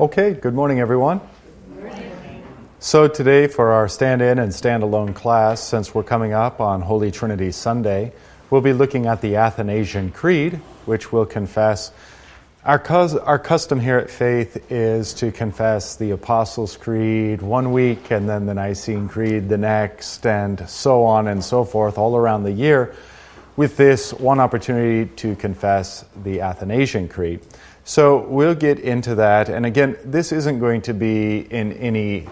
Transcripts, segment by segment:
Okay, good morning, everyone. So, today for our stand in and stand alone class, since we're coming up on Holy Trinity Sunday, we'll be looking at the Athanasian Creed, which we'll confess. Our, our custom here at Faith is to confess the Apostles' Creed one week and then the Nicene Creed the next, and so on and so forth all around the year, with this one opportunity to confess the Athanasian Creed. So we'll get into that. And again, this isn't going to be in any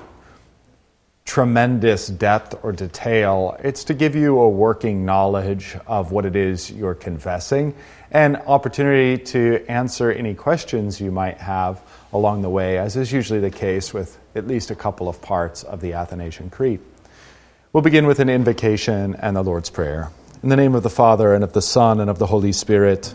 tremendous depth or detail. It's to give you a working knowledge of what it is you're confessing and opportunity to answer any questions you might have along the way, as is usually the case with at least a couple of parts of the Athanasian Creed. We'll begin with an invocation and the Lord's Prayer. In the name of the Father, and of the Son, and of the Holy Spirit.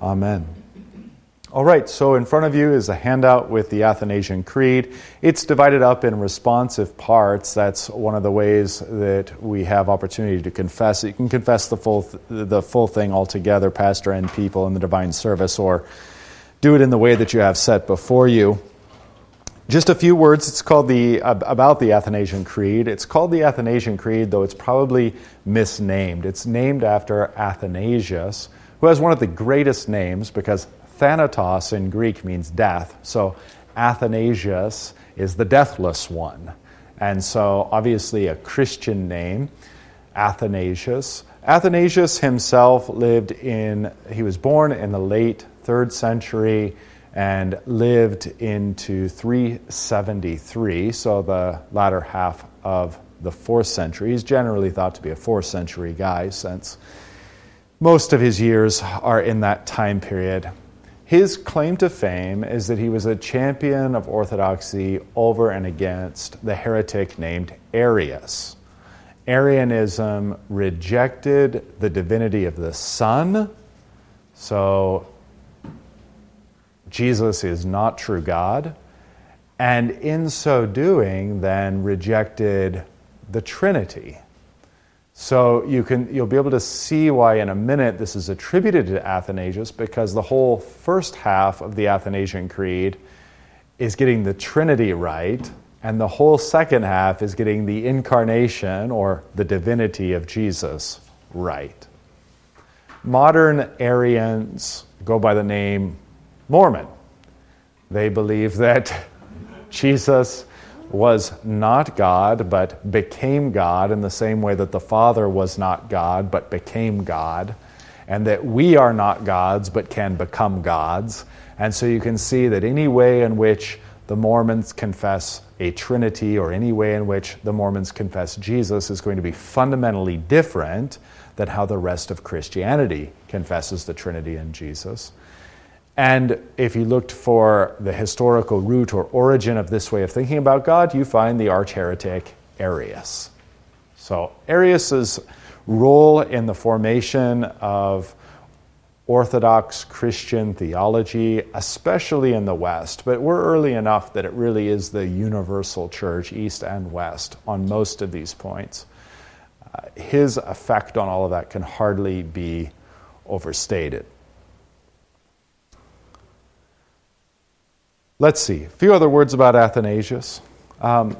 Amen. All right, so in front of you is a handout with the Athanasian Creed. It's divided up in responsive parts. That's one of the ways that we have opportunity to confess. You can confess the full, the full thing altogether, pastor and people in the divine service, or do it in the way that you have set before you. Just a few words. It's called the about the Athanasian Creed. It's called the Athanasian Creed, though it's probably misnamed. It's named after Athanasius who has one of the greatest names because Thanatos in Greek means death. So Athanasius is the deathless one. And so, obviously, a Christian name, Athanasius. Athanasius himself lived in, he was born in the late third century and lived into 373, so the latter half of the fourth century. He's generally thought to be a fourth century guy since most of his years are in that time period. His claim to fame is that he was a champion of orthodoxy over and against the heretic named Arius. Arianism rejected the divinity of the Son, so Jesus is not true God, and in so doing, then rejected the Trinity so you can, you'll be able to see why in a minute this is attributed to Athanasius because the whole first half of the Athanasian Creed is getting the Trinity right, and the whole second half is getting the incarnation or the divinity of Jesus right. Modern Arians go by the name Mormon. They believe that Jesus was not God, but became God in the same way that the Father was not God, but became God, and that we are not gods, but can become gods. And so you can see that any way in which the Mormons confess a Trinity or any way in which the Mormons confess Jesus is going to be fundamentally different than how the rest of Christianity confesses the Trinity and Jesus. And if you looked for the historical root or origin of this way of thinking about God, you find the arch heretic Arius. So, Arius's role in the formation of Orthodox Christian theology, especially in the West, but we're early enough that it really is the universal church, East and West, on most of these points. Uh, his effect on all of that can hardly be overstated. Let's see. A few other words about Athanasius. Um,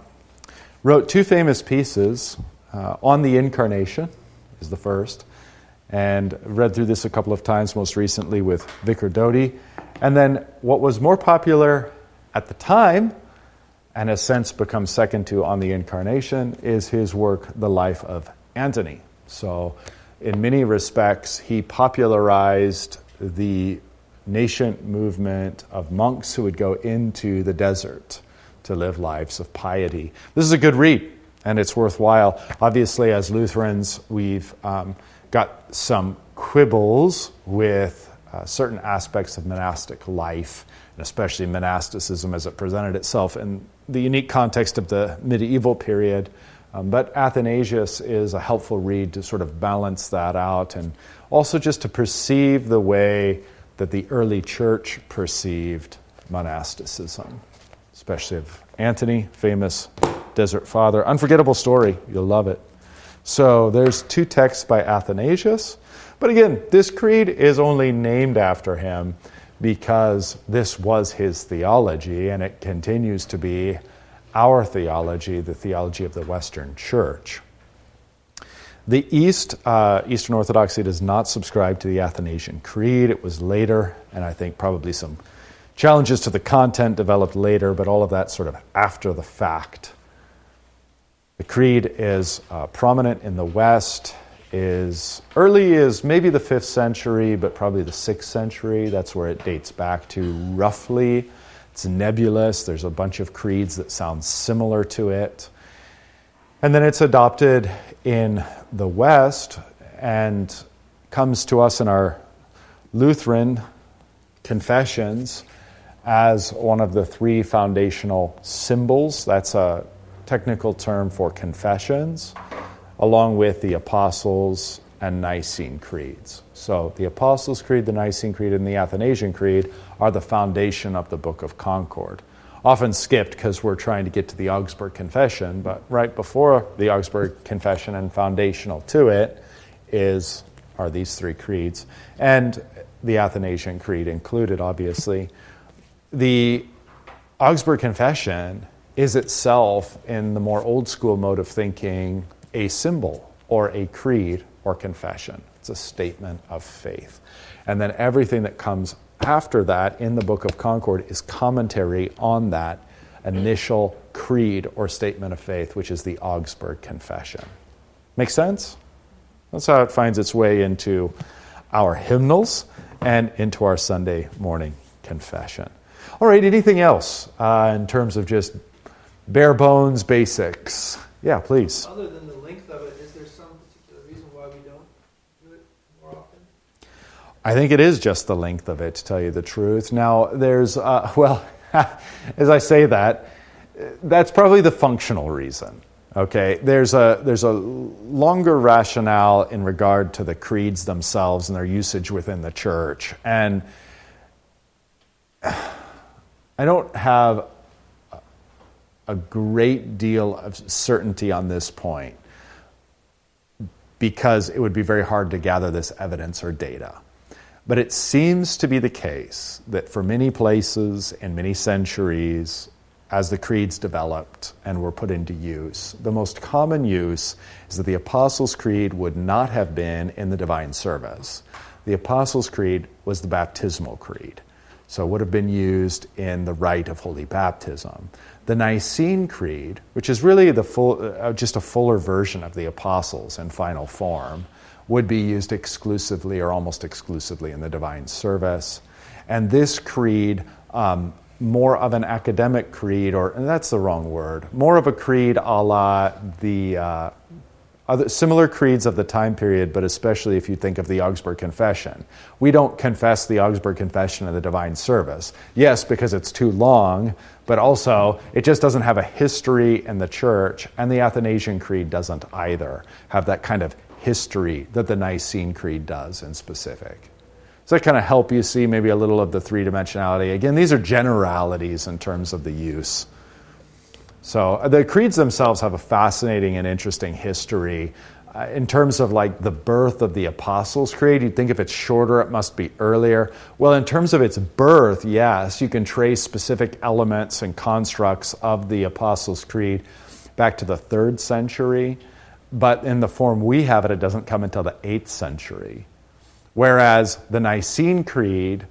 wrote two famous pieces uh, on the Incarnation, is the first, and read through this a couple of times, most recently with Vicar Doty. And then what was more popular at the time, and has since become second to on the Incarnation, is his work, The Life of Antony. So, in many respects, he popularized the nascent movement of monks who would go into the desert to live lives of piety. This is a good read, and it's worthwhile. Obviously, as Lutherans, we've um, got some quibbles with uh, certain aspects of monastic life, and especially monasticism as it presented itself in the unique context of the medieval period. Um, but Athanasius is a helpful read to sort of balance that out and also just to perceive the way that the early church perceived monasticism, especially of Antony, famous desert father. Unforgettable story. You'll love it. So there's two texts by Athanasius. But again, this creed is only named after him because this was his theology and it continues to be our theology, the theology of the Western Church. The East, uh, Eastern Orthodoxy, does not subscribe to the Athanasian Creed. It was later, and I think probably some challenges to the content developed later, but all of that sort of after the fact. The Creed is uh, prominent in the West is early as maybe the fifth century, but probably the sixth century. That's where it dates back to roughly. It's nebulous. There's a bunch of creeds that sound similar to it. And then it's adopted in the West and comes to us in our Lutheran confessions as one of the three foundational symbols. That's a technical term for confessions along with the Apostles' and Nicene creeds. So the Apostles' Creed, the Nicene Creed, and the Athanasian Creed are the foundation of the Book of Concord. Often skipped because we're trying to get to the Augsburg Confession, but right before the Augsburg Confession and foundational to it is are these three creeds, and the Athanasian Creed included, obviously. The Augsburg Confession is itself, in the more old school mode of thinking, a symbol or a creed or confession. It's a statement of faith. And then everything that comes after that in the Book of Concord is commentary on that initial creed or statement of faith, which is the Augsburg Confession. Make sense? That's how it finds its way into our hymnals and into our Sunday morning confession. All right, anything else uh, in terms of just bare bones basics? Yeah, please. Other than the length of it, is there some particular reason why we don't do it more often? I think it is just the length of it, to tell you the truth. Now, there's, uh, well, as I say that, that's probably the functional reason. Okay, there's a there's a longer rationale in regard to the creeds themselves and their usage within the church, and I don't have a great deal of certainty on this point because it would be very hard to gather this evidence or data. But it seems to be the case that for many places in many centuries, as the creeds developed and were put into use, the most common use is that the Apostles' Creed would not have been in the divine service. The Apostles' Creed was the baptismal creed, so it would have been used in the rite of holy baptism. The Nicene Creed, which is really the full, uh, just a fuller version of the Apostles in final form, would be used exclusively or almost exclusively in the divine service. And this creed, um, more of an academic creed, or that's the wrong word, more of a creed a la the uh, other, similar creeds of the time period, but especially if you think of the Augsburg Confession. We don't confess the Augsburg Confession in the divine service. Yes, because it's too long, but also it just doesn't have a history in the church, and the Athanasian Creed doesn't either have that kind of history that the Nicene Creed does in specific. Does that kind of help you see maybe a little of the three dimensionality? Again, these are generalities in terms of the use. So uh, the creeds themselves have a fascinating and interesting history. Uh, in terms of like the birth of the Apostles' Creed, you'd think if it's shorter, it must be earlier. Well, in terms of its birth, yes, you can trace specific elements and constructs of the Apostles' Creed back to the third century. But in the form we have it, it doesn't come until the eighth century. Whereas the Nicene Creed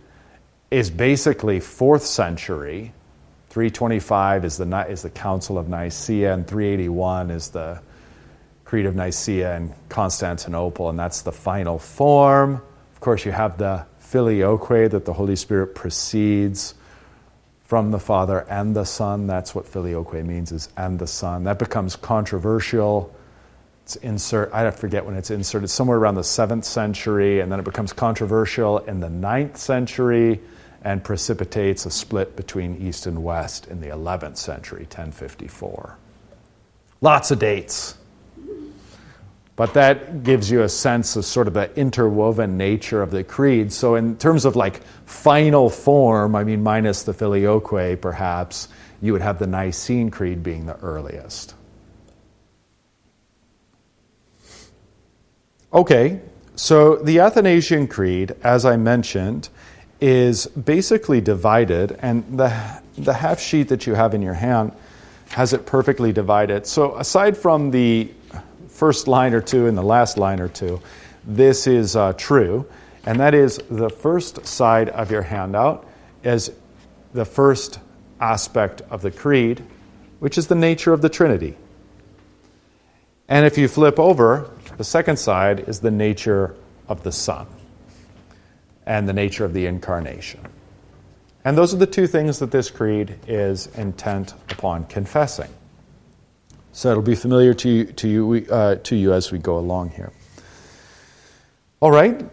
is basically fourth century 325 is the, is the Council of Nicaea, and 381 is the Creed of Nicaea and Constantinople, and that's the final form. Of course, you have the filioque that the Holy Spirit proceeds from the Father and the Son. That's what filioque means, is and the Son. That becomes controversial It's insert. I forget when it's inserted. Somewhere around the seventh century, and then it becomes controversial in the ninth century, and precipitates a split between East and West in the 11th century, 1054. Lots of dates. But that gives you a sense of sort of the interwoven nature of the creed. So, in terms of like final form, I mean, minus the filioque, perhaps, you would have the Nicene Creed being the earliest. Okay, so the Athanasian Creed, as I mentioned, is basically divided, and the, the half sheet that you have in your hand has it perfectly divided. So, aside from the first line or two and the last line or two, this is uh, true. And that is the first side of your handout is the first aspect of the creed, which is the nature of the Trinity. And if you flip over, the second side is the nature of the Son and the nature of the incarnation. And those are the two things that this creed is intent upon confessing. So it'll be familiar to you, to you, uh, to you as we go along here. All right.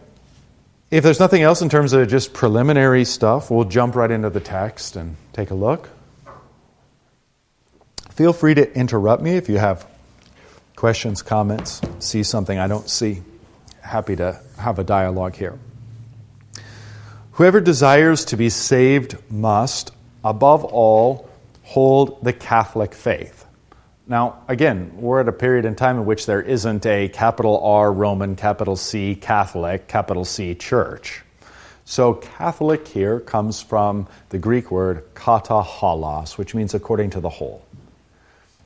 If there's nothing else in terms of just preliminary stuff, we'll jump right into the text and take a look. Feel free to interrupt me if you have questions, comments, see something I don't see. Happy to have a dialogue here. Whoever desires to be saved must, above all, hold the Catholic faith now, again, we're at a period in time in which there isn't a capital R Roman, capital C Catholic, capital C Church. So, Catholic here comes from the Greek word kata holos, which means according to the whole.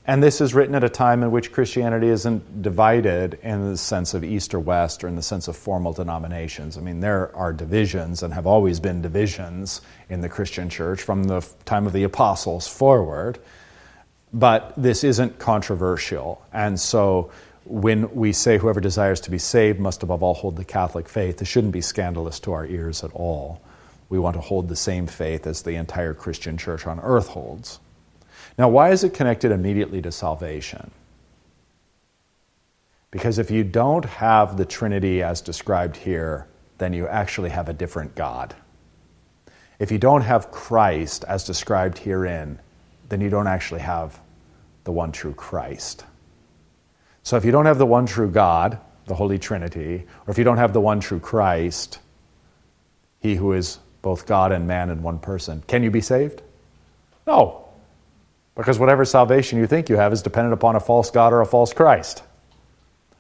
And this is written at a time in which Christianity isn't divided in the sense of East or West or in the sense of formal denominations. I mean, there are divisions and have always been divisions in the Christian church from the time of the apostles forward but this isn't controversial. And so when we say whoever desires to be saved must above all hold the Catholic faith, this shouldn't be scandalous to our ears at all. We want to hold the same faith as the entire Christian church on earth holds. Now, why is it connected immediately to salvation? Because if you don't have the Trinity as described here, then you actually have a different God. If you don't have Christ as described herein, then you don't actually have the one true Christ. So if you don't have the one true God, the Holy Trinity, or if you don't have the one true Christ, he who is both God and man in one person, can you be saved? No. Because whatever salvation you think you have is dependent upon a false God or a false Christ.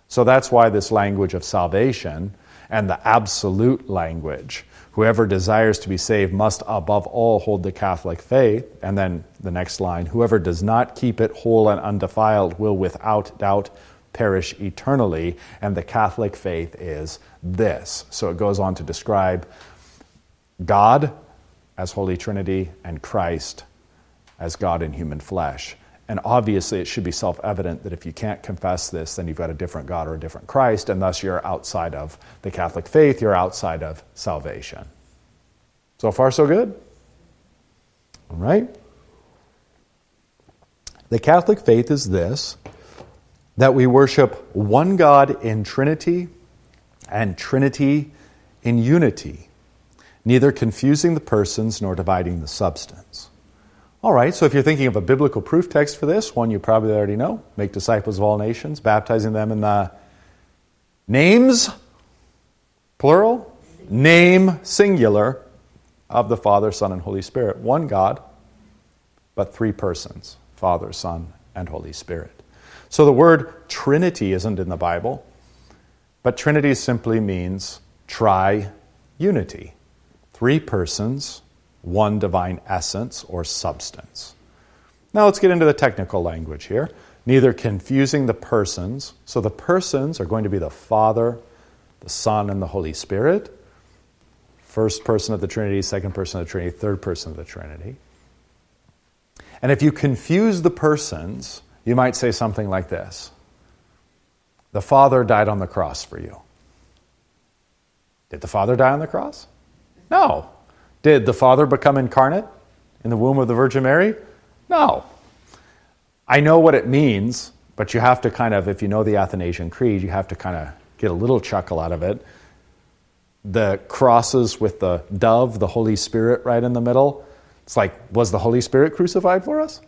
So that's why this language of salvation and the absolute language Whoever desires to be saved must above all hold the Catholic faith. And then the next line whoever does not keep it whole and undefiled will without doubt perish eternally. And the Catholic faith is this. So it goes on to describe God as Holy Trinity and Christ as God in human flesh. And obviously, it should be self evident that if you can't confess this, then you've got a different God or a different Christ, and thus you're outside of the Catholic faith, you're outside of salvation. So far, so good? All right? The Catholic faith is this that we worship one God in Trinity and Trinity in unity, neither confusing the persons nor dividing the substance. All right, so if you're thinking of a biblical proof text for this, one you probably already know make disciples of all nations, baptizing them in the names, plural, name, singular, of the Father, Son, and Holy Spirit. One God, but three persons Father, Son, and Holy Spirit. So the word Trinity isn't in the Bible, but Trinity simply means tri unity. Three persons one divine essence or substance. Now let's get into the technical language here. Neither confusing the persons. So the persons are going to be the Father, the Son, and the Holy Spirit. First person of the Trinity, second person of the Trinity, third person of the Trinity. And if you confuse the persons, you might say something like this The Father died on the cross for you. Did the Father die on the cross? No. Did the Father become incarnate in the womb of the Virgin Mary? No. I know what it means But you have to kind of, if you know the Athanasian Creed, you have to kind of get a little chuckle out of it. The crosses with the dove, the Holy Spirit right in the middle. It's like, was the Holy Spirit crucified for us?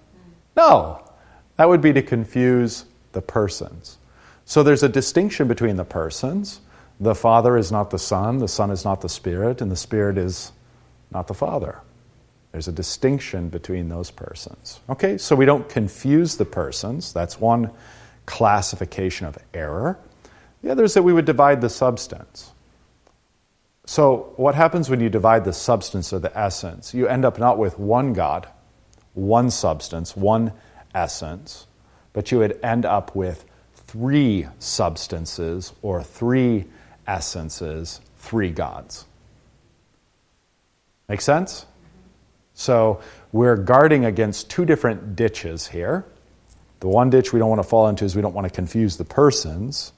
No. That would be to confuse the persons. So there's a distinction between the persons. The Father is not the Son, the Son is not the Spirit, and the Spirit is not the Father. There's a distinction between those persons. Okay, so we don't confuse the persons. That's one classification of error. The other is that we would divide the substance. So, what happens when you divide the substance or the essence? You end up not with one God, one substance, one essence, but you would end up with three substances or three essences, three gods. Make sense? So we're guarding against two different ditches here. The one ditch we don't want to fall into is we don't want to confuse the persons.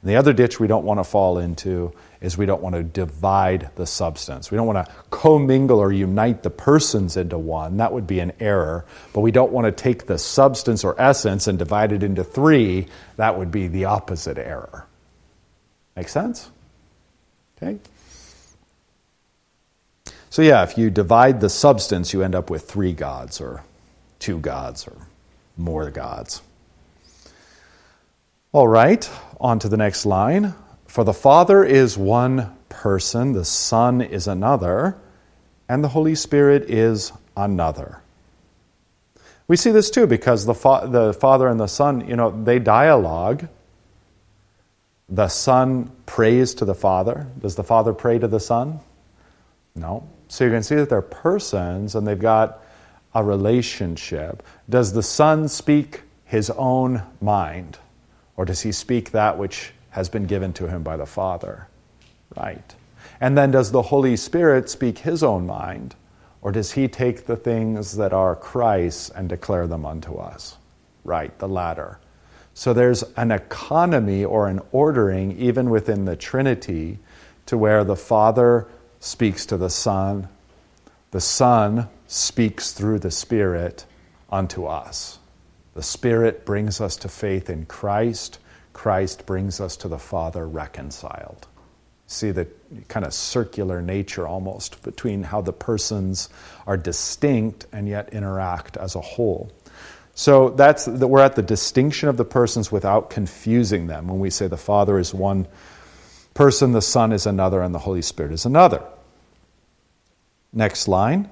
And the other ditch we don't want to fall into is we don't want to divide the substance. We don't want to commingle or unite the persons into one. That would be an error. But we don't want to take the substance or essence and divide it into three. That would be the opposite error. Make sense? Okay? So, yeah, if you divide the substance, you end up with three gods, or two gods, or more gods. All right, on to the next line. For the Father is one person, the Son is another, and the Holy Spirit is another. We see this too because the, fa- the Father and the Son, you know, they dialogue. The Son prays to the Father. Does the Father pray to the Son? No. So you can see that they're persons and they've got a relationship. Does the Son speak his own mind, or does he speak that which has been given to him by the Father? Right. And then does the Holy Spirit speak his own mind, or does he take the things that are Christ's and declare them unto us? Right, the latter. So there's an economy or an ordering, even within the Trinity, to where the Father speaks to the Son, the Son speaks through the Spirit unto us. The Spirit brings us to faith in Christ. Christ brings us to the Father reconciled. See the kind of circular nature almost between how the persons are distinct and yet interact as a whole. So that's that we're at the distinction of the persons without confusing them when we say the Father is one person, the Son is another, and the Holy Spirit is another. Next line.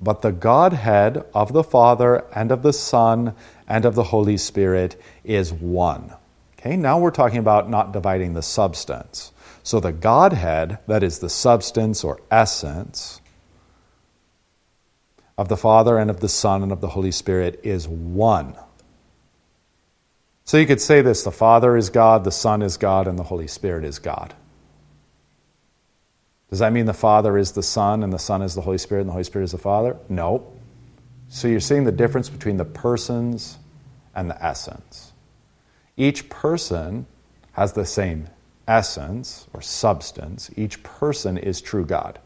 But the Godhead of the Father and of the Son and of the Holy Spirit is one. Okay, now we're talking about not dividing the substance. So the Godhead, that is the substance or essence of the Father and of the Son and of the Holy Spirit, is one. So you could say this the Father is God, the Son is God, and the Holy Spirit is God. Does that mean the Father is the Son and the Son is the Holy Spirit and the Holy Spirit is the Father? No. So you're seeing the difference between the persons and the essence. Each person has the same essence or substance. Each person is true God.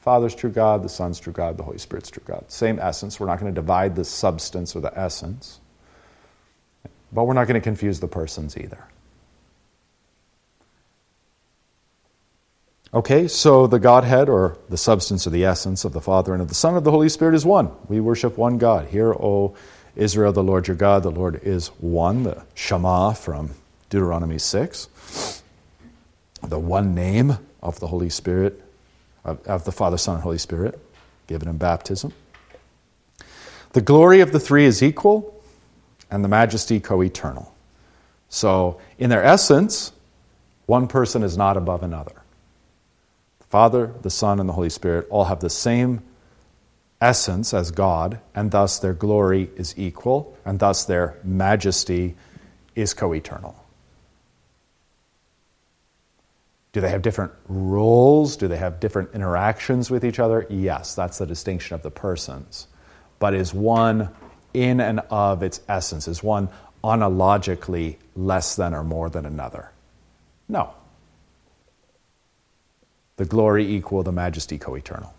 Father's true God, the Son's true God, the Holy Spirit's true God. Same essence. We're not going to divide the substance or the essence, but we're not going to confuse the persons either. Okay, so the Godhead, or the substance or the essence of the Father and of the Son of the Holy Spirit, is one. We worship one God. Hear, O Israel, the Lord your God, the Lord is one. The Shema from Deuteronomy 6. The one name of the Holy Spirit, of, of the Father, Son, and Holy Spirit, given in baptism. The glory of the three is equal, and the majesty co eternal. So, in their essence, one person is not above another. Father, the Son, and the Holy Spirit all have the same essence as God, and thus their glory is equal, and thus their majesty is co eternal. Do they have different roles? Do they have different interactions with each other? Yes, that's the distinction of the persons. But is one in and of its essence? Is one ontologically less than or more than another? No the glory equal, the majesty co eternal.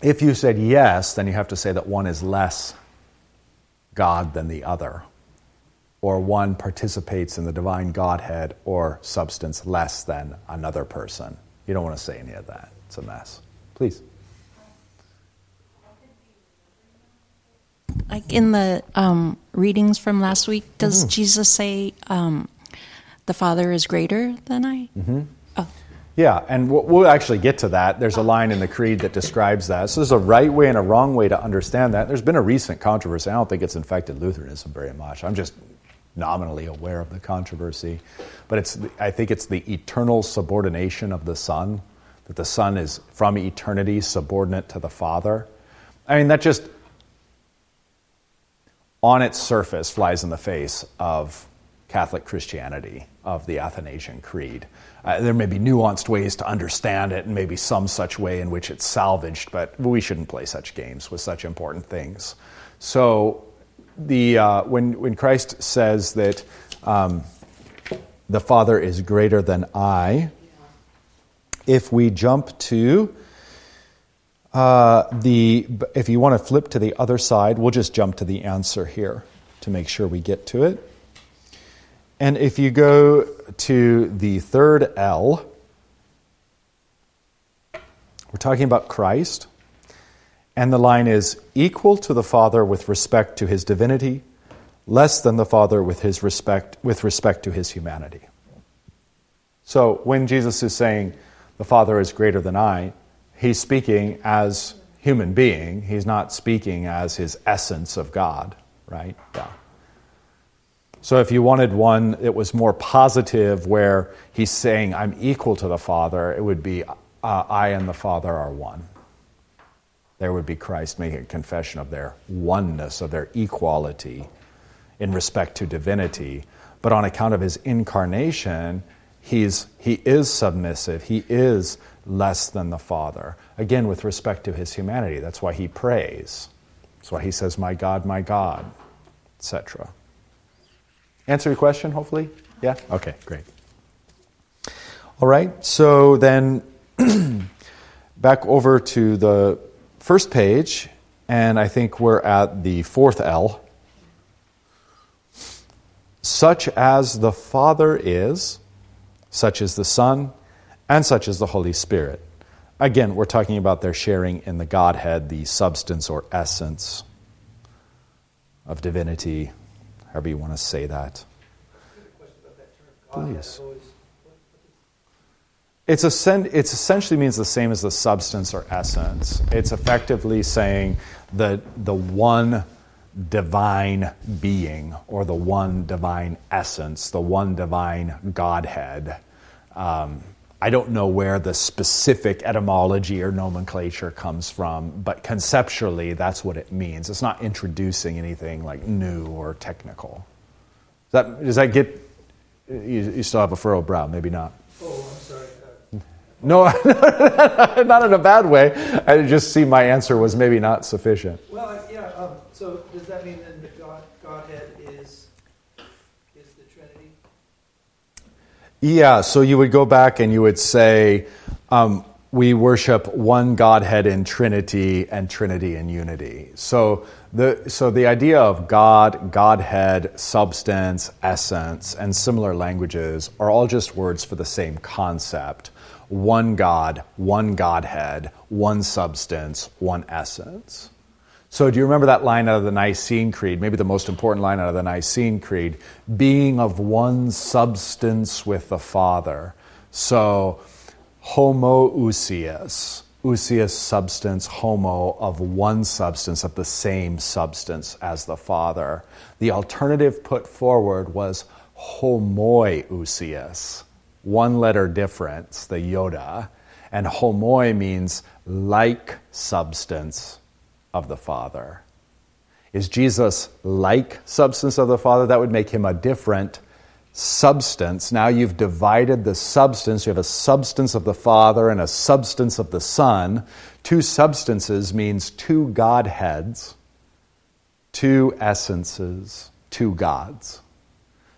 If you said yes, then you have to say that one is less God than the other, or one participates in the divine Godhead or substance less than another person. You don't want to say any of that. It's a mess. Please. Like in the um, readings from last week, does Mm-hmm. Jesus say um, the Father is greater than I? Mm-hmm. Oh, Yeah, and we'll, we'll actually get to that. There's a line in the creed that describes that. So there's a right way and a wrong way to understand that. There's been a recent controversy. I don't think it's infected Lutheranism very much. I'm just nominally aware of the controversy, but it's I think it's the eternal subordination of the Son, that the Son is from eternity subordinate to the Father. I mean that just on its surface flies in the face of Catholic Christianity, of the Athanasian Creed. Uh, there may be nuanced ways to understand it, and maybe some such way in which it's salvaged, but we shouldn't play such games with such important things. So, the, uh, when, when Christ says that um, the Father is greater than I, if we jump to uh, the, if you want to flip to the other side, we'll just jump to the answer here to make sure we get to it. And if you go to the third L, we're talking about Christ. And the line is equal to the Father with respect to his divinity, less than the Father with, his respect, with respect to his humanity. So when Jesus is saying, the Father is greater than I, he's speaking as human being. He's not speaking as his essence of God, right? Yeah. So if you wanted one that was more positive, where he's saying, I'm equal to the Father, it would be, uh, I and the Father are one. There would be Christ making a confession of their oneness, of their equality in respect to divinity. But on account of his incarnation, he's, he is submissive. He is less than the Father. Again, with respect to his humanity. That's why he prays. That's why he says, My God, my God, etc. Answer your question, hopefully? Yeah? Okay, great. All right, so then back over to the first page, and I think we're at the fourth L. Such as the Father is, such is the Son, and such is the Holy Spirit. Again, we're talking about their sharing in the Godhead, the substance or essence of divinity, however you want to say that. Please. It's, a, it's essentially means the same as the substance or essence. It's effectively saying the, the one divine being or the one divine essence, the one divine Godhead. Um, I don't know where the specific etymology or nomenclature comes from, but conceptually, that's what it means. It's not introducing anything like new or technical. Does that, does that get. You, you still have a furrowed brow, maybe not. Oh, I'm sorry. No, not in a bad way. I just see my answer was maybe not sufficient. well, yeah. Um, so does that mean that God, Godhead is is the Trinity? Yeah, so you would go back and you would say, um, we worship one Godhead in Trinity and Trinity in unity. So the, so the idea of God, Godhead, substance, essence, and similar languages are all just words for the same concept one God, one Godhead, one substance, one essence. So, do you remember that line out of the Nicene Creed? Maybe the most important line out of the Nicene Creed being of one substance with the Father. So, homoousios, ousios substance, homo of one substance, of the same substance as the Father. The alternative put forward was homoiousios, one letter difference, the iota, and homoi means like substance of the Father. Is Jesus like substance of the Father? That would make him a different substance. Now you've divided the substance. You have a substance of the Father and a substance of the Son. Two substances means two Godheads, two essences, two gods.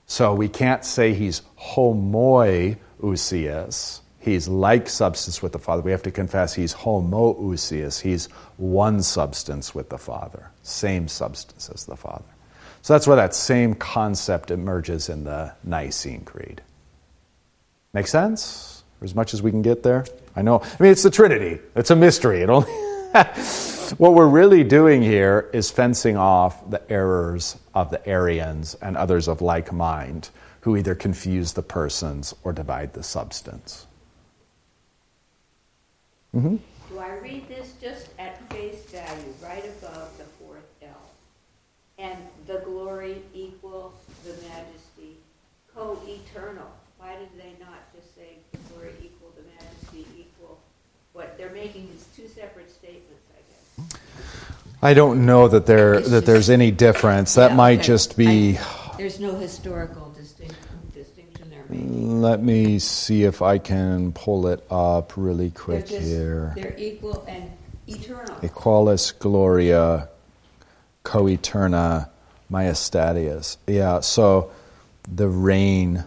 So we can't say he's homoiousios. He's like substance with the Father. We have to confess he's homoousios. He's one substance with the Father, same substance as the Father. So that's where that same concept emerges in the Nicene Creed. Make sense? As much as we can get there? I know. I mean, it's the Trinity. It's a mystery. It only. what we're really doing here is fencing off the errors of the Arians and others of like mind who either confuse the persons or divide the substance. Mm-hmm. Do I read this just at face value, right above the fourth L? And the glory equal the majesty, co eternal. Why did they not just say the glory equal the majesty equal? What they're making is two separate statements, I guess. I don't know that there that there's any difference. That Yeah, might okay. just be. I- There's no historical distinction, distinction they're making. Mm, Let me see if I can pull it up really They're quick just, here. they're equal and eternal. Equalis Gloria Coeterna Majestatius. Yeah, so the reign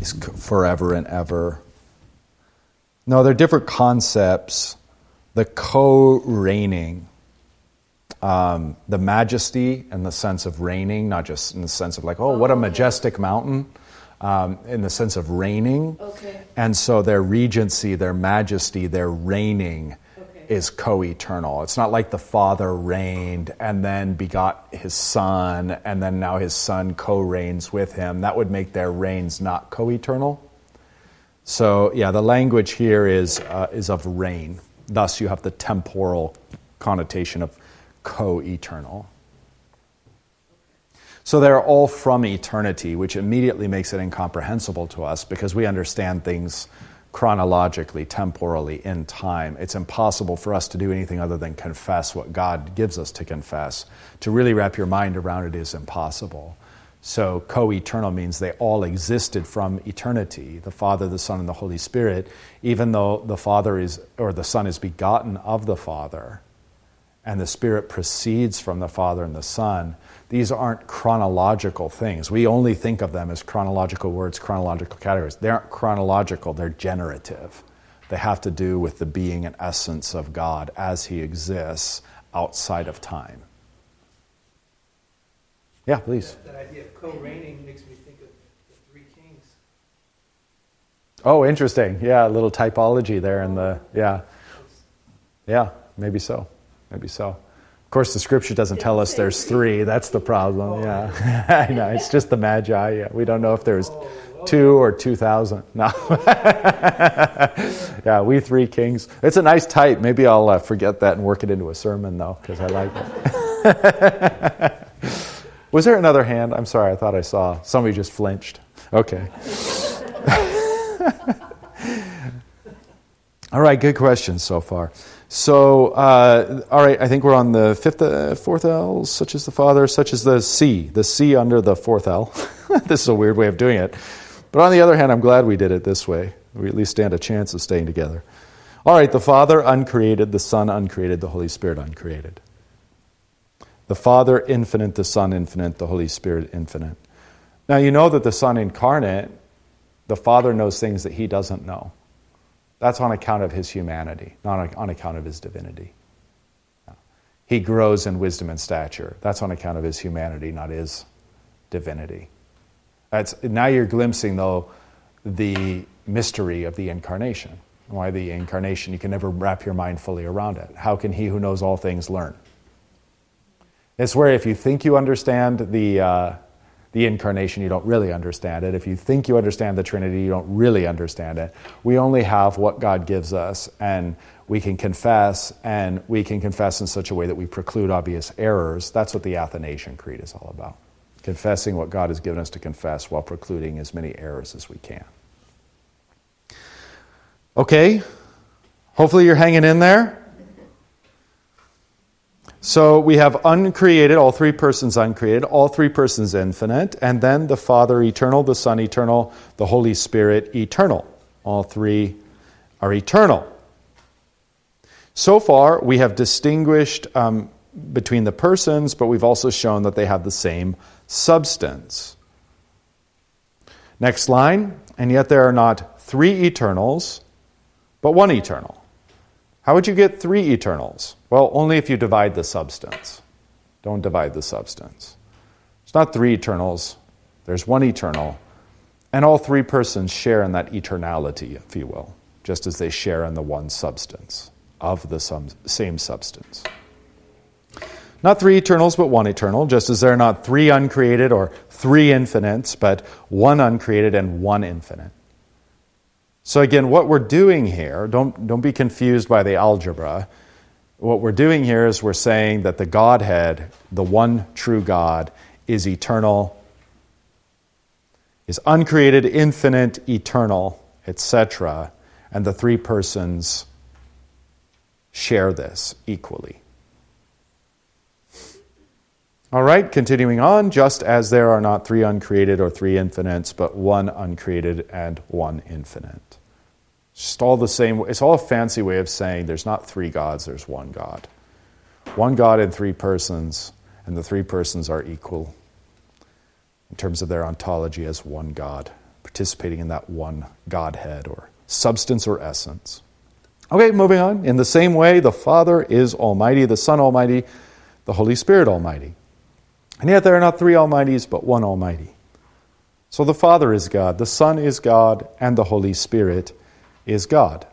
is forever and ever. No, they're different concepts. The co reigning, um, the majesty and the sense of reigning, not just in the sense of like, oh, what a majestic mountain, um, in the sense of reigning. Okay. And so their regency, their majesty, their reigning Okay. is co eternal. It's not like the Father reigned and then begot his Son, and then now his Son co reigns with him. That would make their reigns not co eternal. So, yeah, the language here is, uh, is of reign. Thus, you have the temporal connotation of co eternal. So they're all from eternity, which immediately makes it incomprehensible to us because we understand things chronologically, temporally, in time. It's impossible for us to do anything other than confess what God gives us to confess. To really wrap your mind around it is impossible. So, co eternal means they all existed from eternity the Father, the Son, and the Holy Spirit, even though the Father is, or the Son is begotten of the Father and the Spirit proceeds from the Father and the Son, these aren't chronological things. We only think of them as chronological words, chronological categories. They aren't chronological, they're generative. They have to do with the being and essence of God as He exists outside of time. Yeah, please. That, that idea of co-reigning makes me think of the three kings. Oh, interesting. Yeah, a little typology there in the, yeah. Yeah, maybe so. Maybe so. Of course, the scripture doesn't tell us there's three. That's the problem. Yeah. I know. It's just the Magi. Yeah. We don't know if there's two or 2,000. No. yeah, we three kings. It's a nice type. Maybe I'll uh, forget that and work it into a sermon, though, because I like it. Was there another hand? I'm sorry. I thought I saw. Somebody just flinched. Okay. All right, good questions so far. So, uh, all right, I think we're on the fifth, uh, fourth L, such as the Father, such as the C, the C under the fourth L. this is a weird way of doing it. But on the other hand, I'm glad we did it this way. We at least stand a chance of staying together. All right, the Father uncreated, the Son uncreated, the Holy Spirit uncreated. The Father infinite, the Son infinite, the Holy Spirit infinite. Now, you know that the Son incarnate, the Father knows things that he doesn't know. That's on account of his humanity, not on account of his divinity. He grows in wisdom and stature. That's on account of his humanity, not his divinity. That's, now you're glimpsing, though, the mystery of the incarnation. Why the incarnation? You can never wrap your mind fully around it. How can he who knows all things learn? It's where if you think you understand the, uh, the incarnation, you don't really understand it. If you think you understand the Trinity, you don't really understand it. We only have what God gives us, and we can confess, and we can confess in such a way that we preclude obvious errors. That's what the Athanasian Creed is all about. Confessing what God has given us to confess while precluding as many errors as we can. Okay? Hopefully you're hanging in there. So we have uncreated, all three persons uncreated, all three persons infinite, and then the Father eternal, the Son eternal, the Holy Spirit eternal. All three are eternal. So far, we have distinguished um, between the persons, but we've also shown that they have the same substance. Next line, and yet there are not three eternals, but one eternal. How would you get three eternals? Well, only if you divide the substance. Don't divide the substance. It's not three eternals, there's one eternal, and all three persons share in that eternality, if you will, just as they share in the one substance of the same substance. Not three eternals, but one eternal, just as there are not three uncreated or three infinites, but one uncreated and one infinite. So, again, what we're doing here, don't, don't be confused by the algebra. What we're doing here is we're saying that the Godhead, the one true God, is eternal, is uncreated, infinite, eternal, etc. And the three persons share this equally. All right, continuing on, just as there are not three uncreated or three infinites, but one uncreated and one infinite. Just all the same. It's all a fancy way of saying there's not three gods, there's one God. One God in three persons, and the three persons are equal in terms of their ontology as one God, participating in that one Godhead or substance or essence. Okay, moving on. In the same way, the Father is Almighty, the Son Almighty, the Holy Spirit Almighty. And yet there are not three Almighties, but one Almighty. So the Father is God, the Son is God, and the Holy Spirit is God.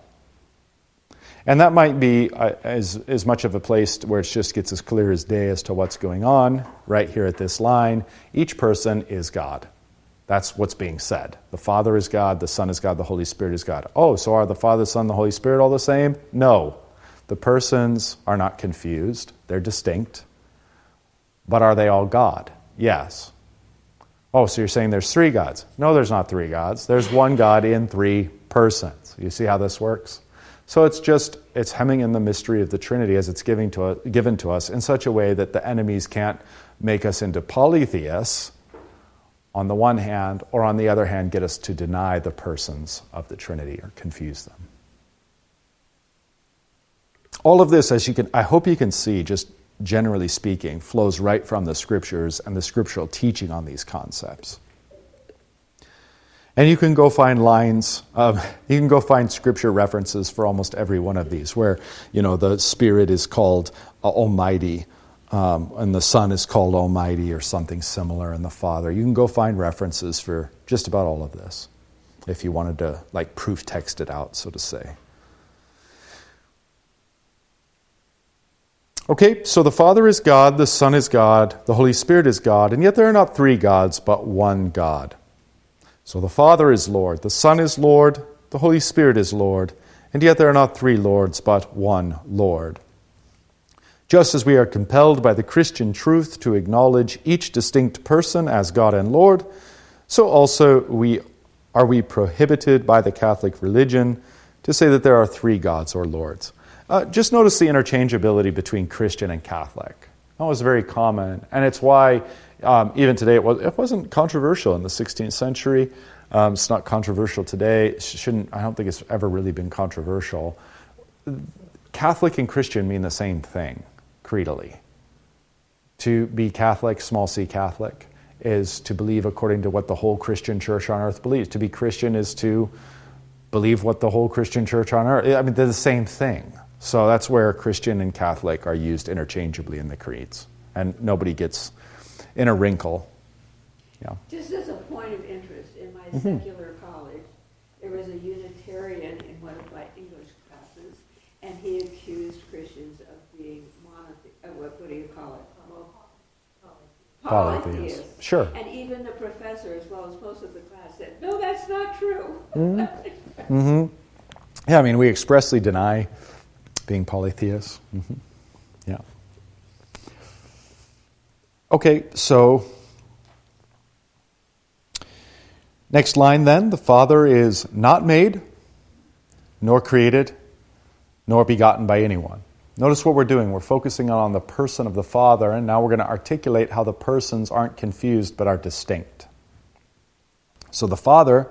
And that might be uh, as, as much of a place where it just gets as clear as day as to what's going on right here at this line. Each person is God. That's what's being said. The Father is God, the Son is God, the Holy Spirit is God. Oh, so are the Father, Son, the Holy Spirit all the same? No. The persons are not confused, they're distinct. But are they all God? Yes. Oh, so you're saying there's three gods? No, there's not three gods. There's one God in three persons. You see how this works? So it's just, it's hemming in the mystery of the Trinity as it's giving to, given to us in such a way that the enemies can't make us into polytheists on the one hand, or on the other hand, get us to deny the persons of the Trinity or confuse them. All of this, as you can, I hope you can see, just generally speaking, flows right from the scriptures and the scriptural teaching on these concepts. And you can go find lines, um, you can go find scripture references for almost every one of these, where, you know, the Spirit is called uh, Almighty, um, and the Son is called Almighty, or something similar, and the Father. You can go find references for just about all of this, if you wanted to, like, proof text it out, so to say. Okay, so the Father is God, the Son is God, the Holy Spirit is God, and yet there are not three gods, but one God. So the Father is Lord, the Son is Lord, the Holy Spirit is Lord, and yet there are not three Lords, but one Lord. Just as we are compelled by the Christian truth to acknowledge each distinct person as God and Lord, so also we are we prohibited by the Catholic religion to say that there are three gods or lords. Uh, just notice the interchangeability between Christian and Catholic. That was very common, and it's why um, even today, it, was, it wasn't controversial in the 16th century. Um, it's not controversial today. It shouldn't, I don't think it's ever really been controversial. Catholic and Christian mean the same thing, creedally. To be Catholic, small c Catholic, is to believe according to what the whole Christian church on earth believes. To be Christian is to believe what the whole Christian church on earth. I mean, they're the same thing. So that's where Christian and Catholic are used interchangeably in the creeds, and nobody gets in a wrinkle. Yeah. Just as a point of interest, in my mm-hmm. secular college, there was a Unitarian in one of my English classes, and he accused Christians of being monotheists. Uh, what, what do you call it? Polytheists. Sure. And even the professor, as well as most of the class, said, no, that's not true. Mm-hmm. mm-hmm. Yeah, I mean, we expressly deny being polytheists. Mm-hmm. Yeah. Okay, so next line then the Father is not made, nor created, nor begotten by anyone. Notice what we're doing. We're focusing on the person of the Father, and now we're going to articulate how the persons aren't confused but are distinct. So the Father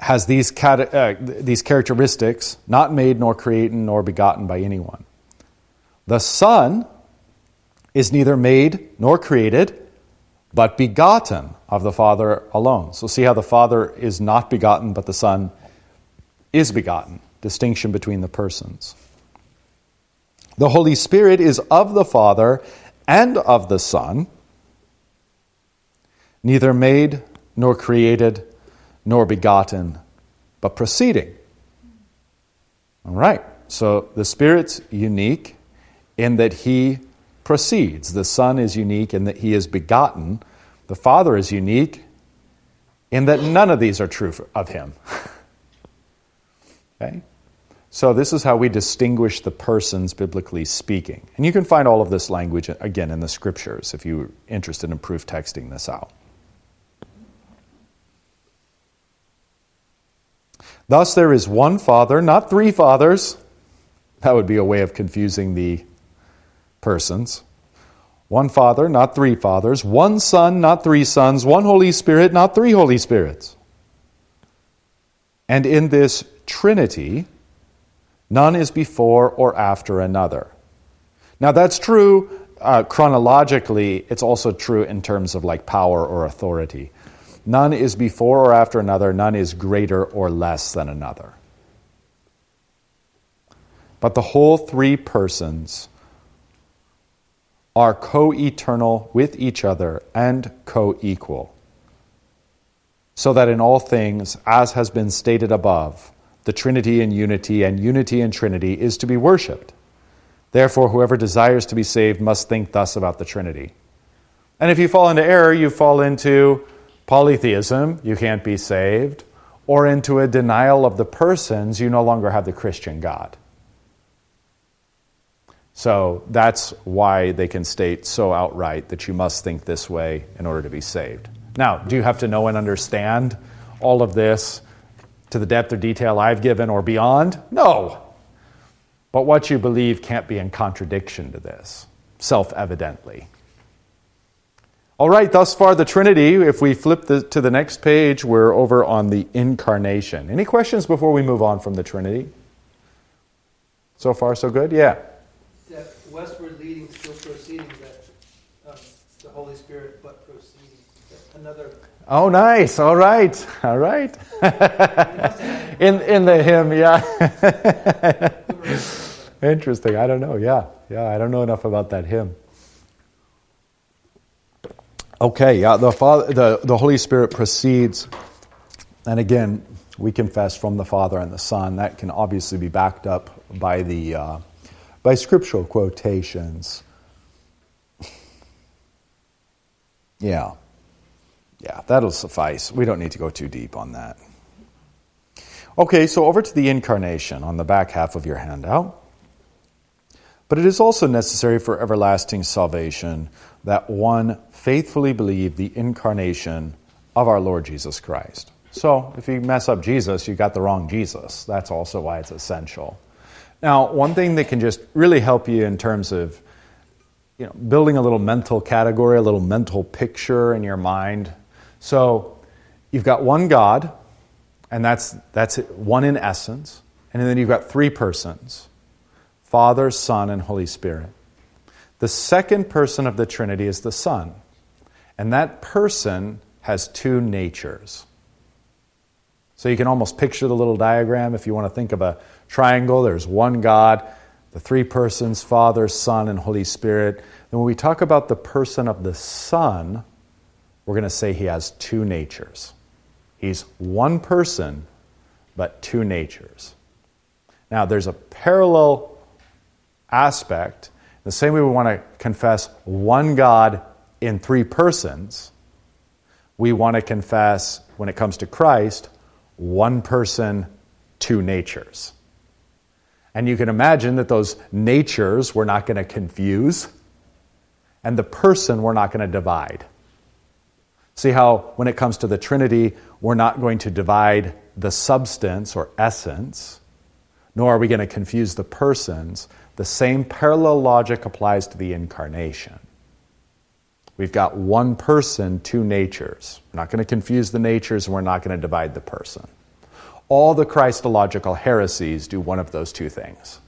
has these, uh, these characteristics not made, nor created, nor begotten by anyone. The Son is neither made nor created, but begotten of the Father alone. So see how the Father is not begotten, but the Son is begotten. Distinction between the persons. The Holy Spirit is of the Father and of the Son, neither made nor created nor begotten, but proceeding. All right, so the Spirit's unique in that He proceeds. The Son is unique in that He is begotten. The Father is unique in that none of these are true of Him. okay? So, this is how we distinguish the persons biblically speaking. And you can find all of this language uh, again in the scriptures if you're interested in proof texting this out. Thus, there is one Father, not three fathers. That would be a way of confusing the persons. One Father, not three fathers. One Son, not three sons. One Holy Spirit, not three Holy Spirits. And in this Trinity, none is before or after another. Now, that's true uh, chronologically, it's also true in terms of like power or authority. None is before or after another, none is greater or less than another. But the whole three persons are co eternal with each other and co equal. So that in all things, as has been stated above, the Trinity in unity and unity in Trinity is to be worshiped. Therefore, whoever desires to be saved must think thus about the Trinity. And if you fall into error, you fall into polytheism, you can't be saved, or into a denial of the persons, you no longer have the Christian God. So that's why they can state so outright that you must think this way in order to be saved. Now, do you have to know and understand all of this to the depth or detail I've given or beyond? No. But what you believe can't be in contradiction to this, self evidently. All right, thus far the Trinity. If we flip the, to the next page, we're over on the incarnation. Any questions before we move on from the Trinity? So far, so good? Yeah. Westward leading, still proceeding, that um, the Holy Spirit but proceeding. Another. Oh, nice. All right. All right. in, in the hymn, yeah. Interesting. I don't know. Yeah. Yeah. I don't know enough about that hymn. Okay, yeah, the, Father, the, the Holy Spirit proceeds, and again, we confess from the Father and the Son. That can obviously be backed up by the uh, by scriptural quotations. Yeah, yeah, that'll suffice. We don't need to go too deep on that. Okay, so over to the incarnation on the back half of your handout. But it is also necessary for everlasting salvation that one faithfully believe the incarnation of our Lord Jesus Christ. So, if you mess up Jesus, you got the wrong Jesus. That's also why it's essential. Now, one thing that can just really help you in terms of you know, building a little mental category, a little mental picture in your mind. So, you've got one God, and that's, that's one in essence. And then you've got three persons Father, Son, and Holy Spirit. The second person of the Trinity is the Son. And that person has two natures. So you can almost picture the little diagram if you want to think of a triangle. There's one God, the three persons Father, Son, and Holy Spirit. And when we talk about the person of the Son, we're going to say he has two natures. He's one person, but two natures. Now, there's a parallel aspect the same way we want to confess one God in three persons, we want to confess, when it comes to Christ, one person, two natures. And you can imagine that those natures we're not going to confuse, and the person we're not going to divide. See how, when it comes to the Trinity, we're not going to divide the substance or essence, nor are we going to confuse the persons. The same parallel logic applies to the incarnation. We've got one person, two natures. We're not going to confuse the natures, and we're not going to divide the person. All the Christological heresies do one of those two things.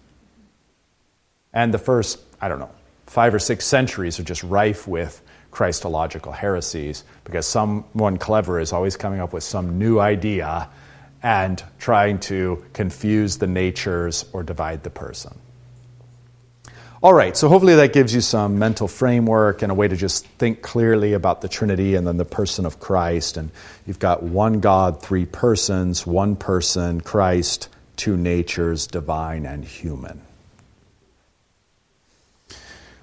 And the first, I don't know, five or six centuries are just rife with Christological heresies because someone clever is always coming up with some new idea and trying to confuse the natures or divide the person. All right, so hopefully that gives you some mental framework and a way to just think clearly about the Trinity and then the person of Christ. And you've got one God, three persons, one person, Christ, two natures, divine and human.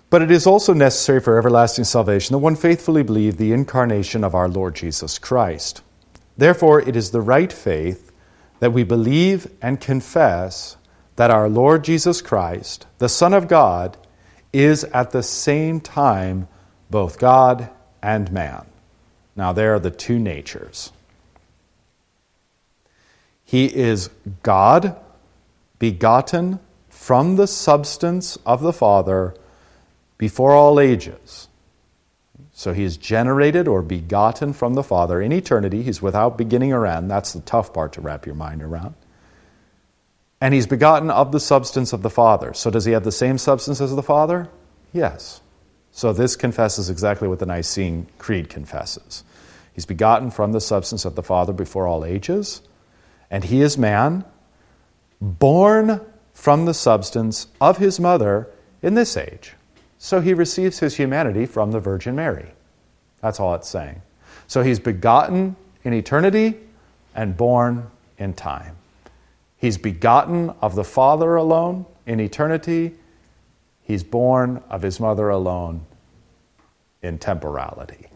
But it is also necessary for everlasting salvation that one faithfully believe the incarnation of our Lord Jesus Christ. Therefore, it is the right faith that we believe and confess that our Lord Jesus Christ, the Son of God, is at the same time both God and man. Now, there are the two natures. He is God, begotten from the substance of the Father before all ages. So he is generated or begotten from the Father in eternity. He's without beginning or end. That's the tough part to wrap your mind around. And he's begotten of the substance of the Father. So does he have the same substance as the Father? Yes. So this confesses exactly what the Nicene Creed confesses. He's begotten from the substance of the Father before all ages, and he is man, born from the substance of his mother in this age. So he receives his humanity from the Virgin Mary. That's all it's saying. So he's begotten in eternity and born in time. He's begotten of the Father alone in eternity. He's born of his mother alone in temporality.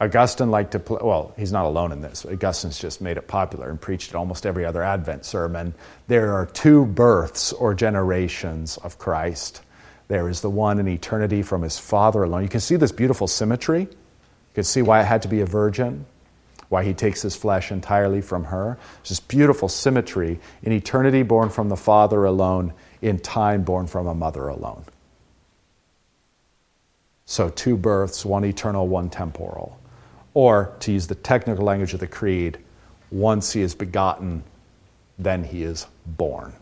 Augustine liked to play, well, he's not alone in this. Augustine's just made it popular and preached it almost every other Advent sermon. There are two births or generations of Christ. There is the one in eternity from his Father alone. You can see this beautiful symmetry. You can see why it had to be a virgin why he takes his flesh entirely from her. It's this beautiful symmetry in eternity born from the Father alone, in time born from a mother alone. So, two births, one eternal, one temporal. Or, to use the technical language of the Creed, once he is begotten, then he is born.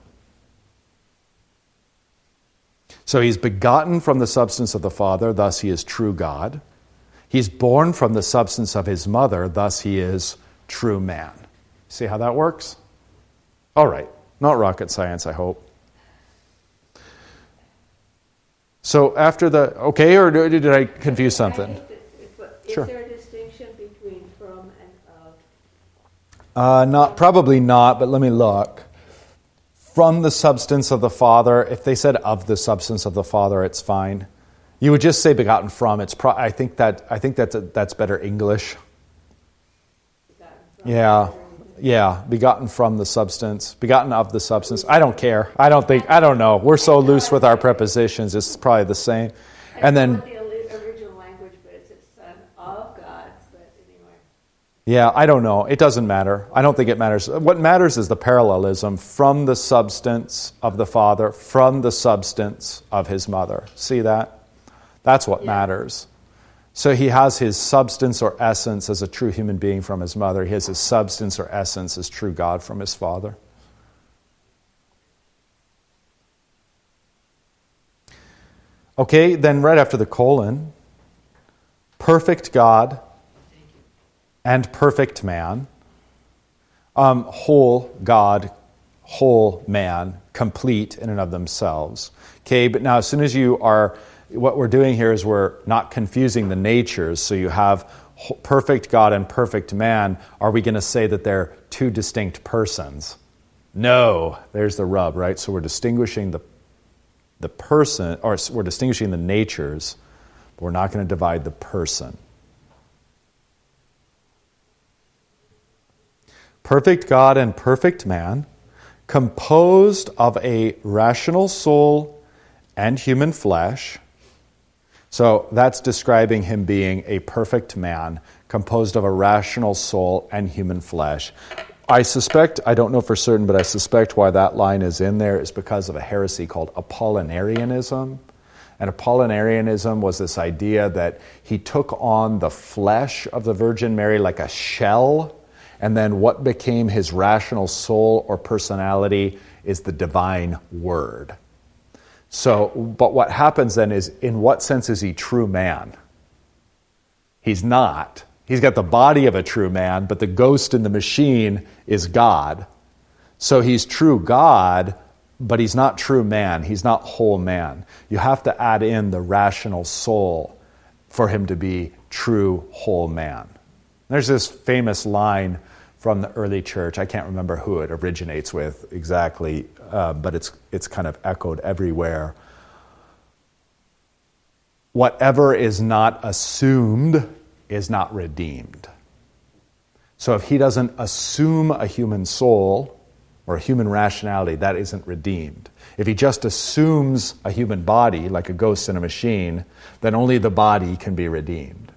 So he's begotten from the substance of the Father, thus he is true God. He's born from the substance of his mother, thus he is true man. See how that works? All right, not rocket science, I hope. So after the okay, or did I confuse something? Is Sure. there a distinction between from and of? Uh, not probably not, but let me look. From the substance of the Father. If they said of the substance of the Father, it's fine. You would just say begotten from. It's pro- I think that I think that's that's better English. Yeah, yeah, begotten from the substance, begotten of the substance. I don't care. I don't think. I don't know. We're so loose with our prepositions. It's probably the same. And then, what the oli- original language, but it's a son of God, but anyway. yeah, I don't know. It doesn't matter. I don't think it matters. What matters is the parallelism from the substance of the Father, from the substance of His mother. See that? That's what Yeah. matters. So he has his substance or essence as a true human being from his mother. He has his substance or essence as true God from his father. Okay, then right after the colon, perfect God and perfect man, um, whole God, whole man, complete in and of themselves. Okay, but now as soon as you are, what we're doing here is we're not confusing the natures. So you have perfect God and perfect man. Are we going to say that they're two distinct persons? No, there's the rub, right? So we're distinguishing the the person, or we're distinguishing the natures, but we're not going to divide the person. Perfect God and perfect man, composed of a rational soul and human flesh. So that's describing him being a perfect man, composed of a rational soul and human flesh. I suspect, I don't know for certain, but I suspect why that line is in there is because of a heresy called Apollinarianism. And Apollinarianism was this idea that he took on the flesh of the Virgin Mary like a shell, and then what became his rational soul or personality is the divine word. So, but what happens then is in what sense is he true man? He's not. He's got the body of a true man, but the ghost in the machine is God. So he's true God, but he's not true man. He's not whole man. You have to add in the rational soul for him to be true whole man. There's this famous line from the early church. I can't remember who it originates with exactly, uh, but it's, it's kind of echoed everywhere. Whatever is not assumed is not redeemed. So if he doesn't assume a human soul or a human rationality, that isn't redeemed. If he just assumes a human body, like a ghost in a machine, then only the body can be redeemed.